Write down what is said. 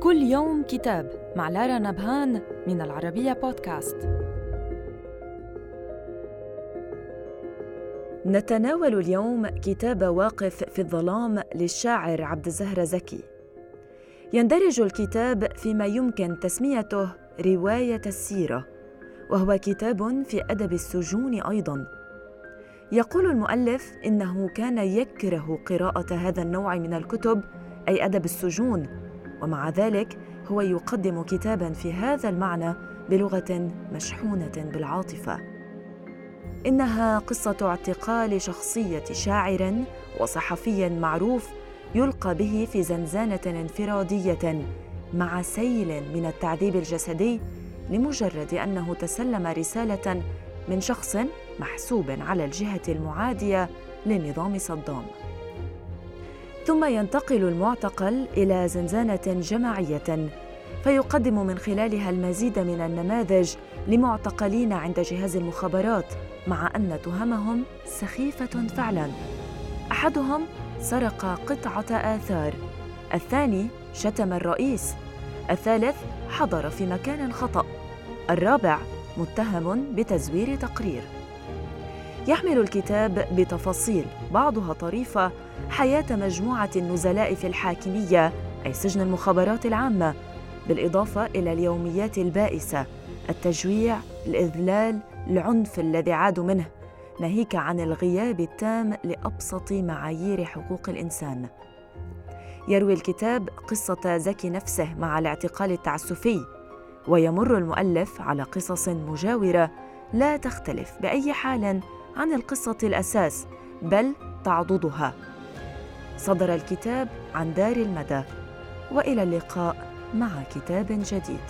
كل يوم كتاب مع لارا نبهان من العربية بودكاست. نتناول اليوم كتاب واقف في الظلام للشاعر عبد الزهرة زكي. يندرج الكتاب فيما يمكن تسميته رواية السيرة وهو كتاب في أدب السجون أيضاً. يقول المؤلف إنه كان يكره قراءة هذا النوع من الكتب أي أدب السجون ومع ذلك هو يقدم كتابا في هذا المعنى بلغة مشحونة بالعاطفة. إنها قصة اعتقال شخصية شاعر وصحفي معروف يلقى به في زنزانة انفرادية مع سيل من التعذيب الجسدي لمجرد أنه تسلم رسالة من شخص محسوب على الجهة المعادية لنظام صدام. ثم ينتقل المعتقل إلى زنزانة جماعية فيقدم من خلالها المزيد من النماذج لمعتقلين عند جهاز المخابرات مع أن تهمهم سخيفة فعلا. أحدهم سرق قطعة آثار الثاني شتم الرئيس الثالث حضر في مكان خطأ الرابع متهم بتزوير تقرير. يحمل الكتاب بتفاصيل بعضها طريفة حياة مجموعة النزلاء في الحاكمية أي سجن المخابرات العامة. بالإضافة إلى اليوميات البائسة التجويع الإذلال العنف الذي عادوا منه. ناهيك عن الغياب التام لأبسط معايير حقوق الإنسان. يروي الكتاب قصة زكي نفسه مع الاعتقال التعسفي. ويمر المؤلف على قصص مجاورة لا تختلف بأي حال عن القصة الأساس بل تعضدها. صدر الكتاب عن دار المدى. وإلى اللقاء مع كتاب جديد.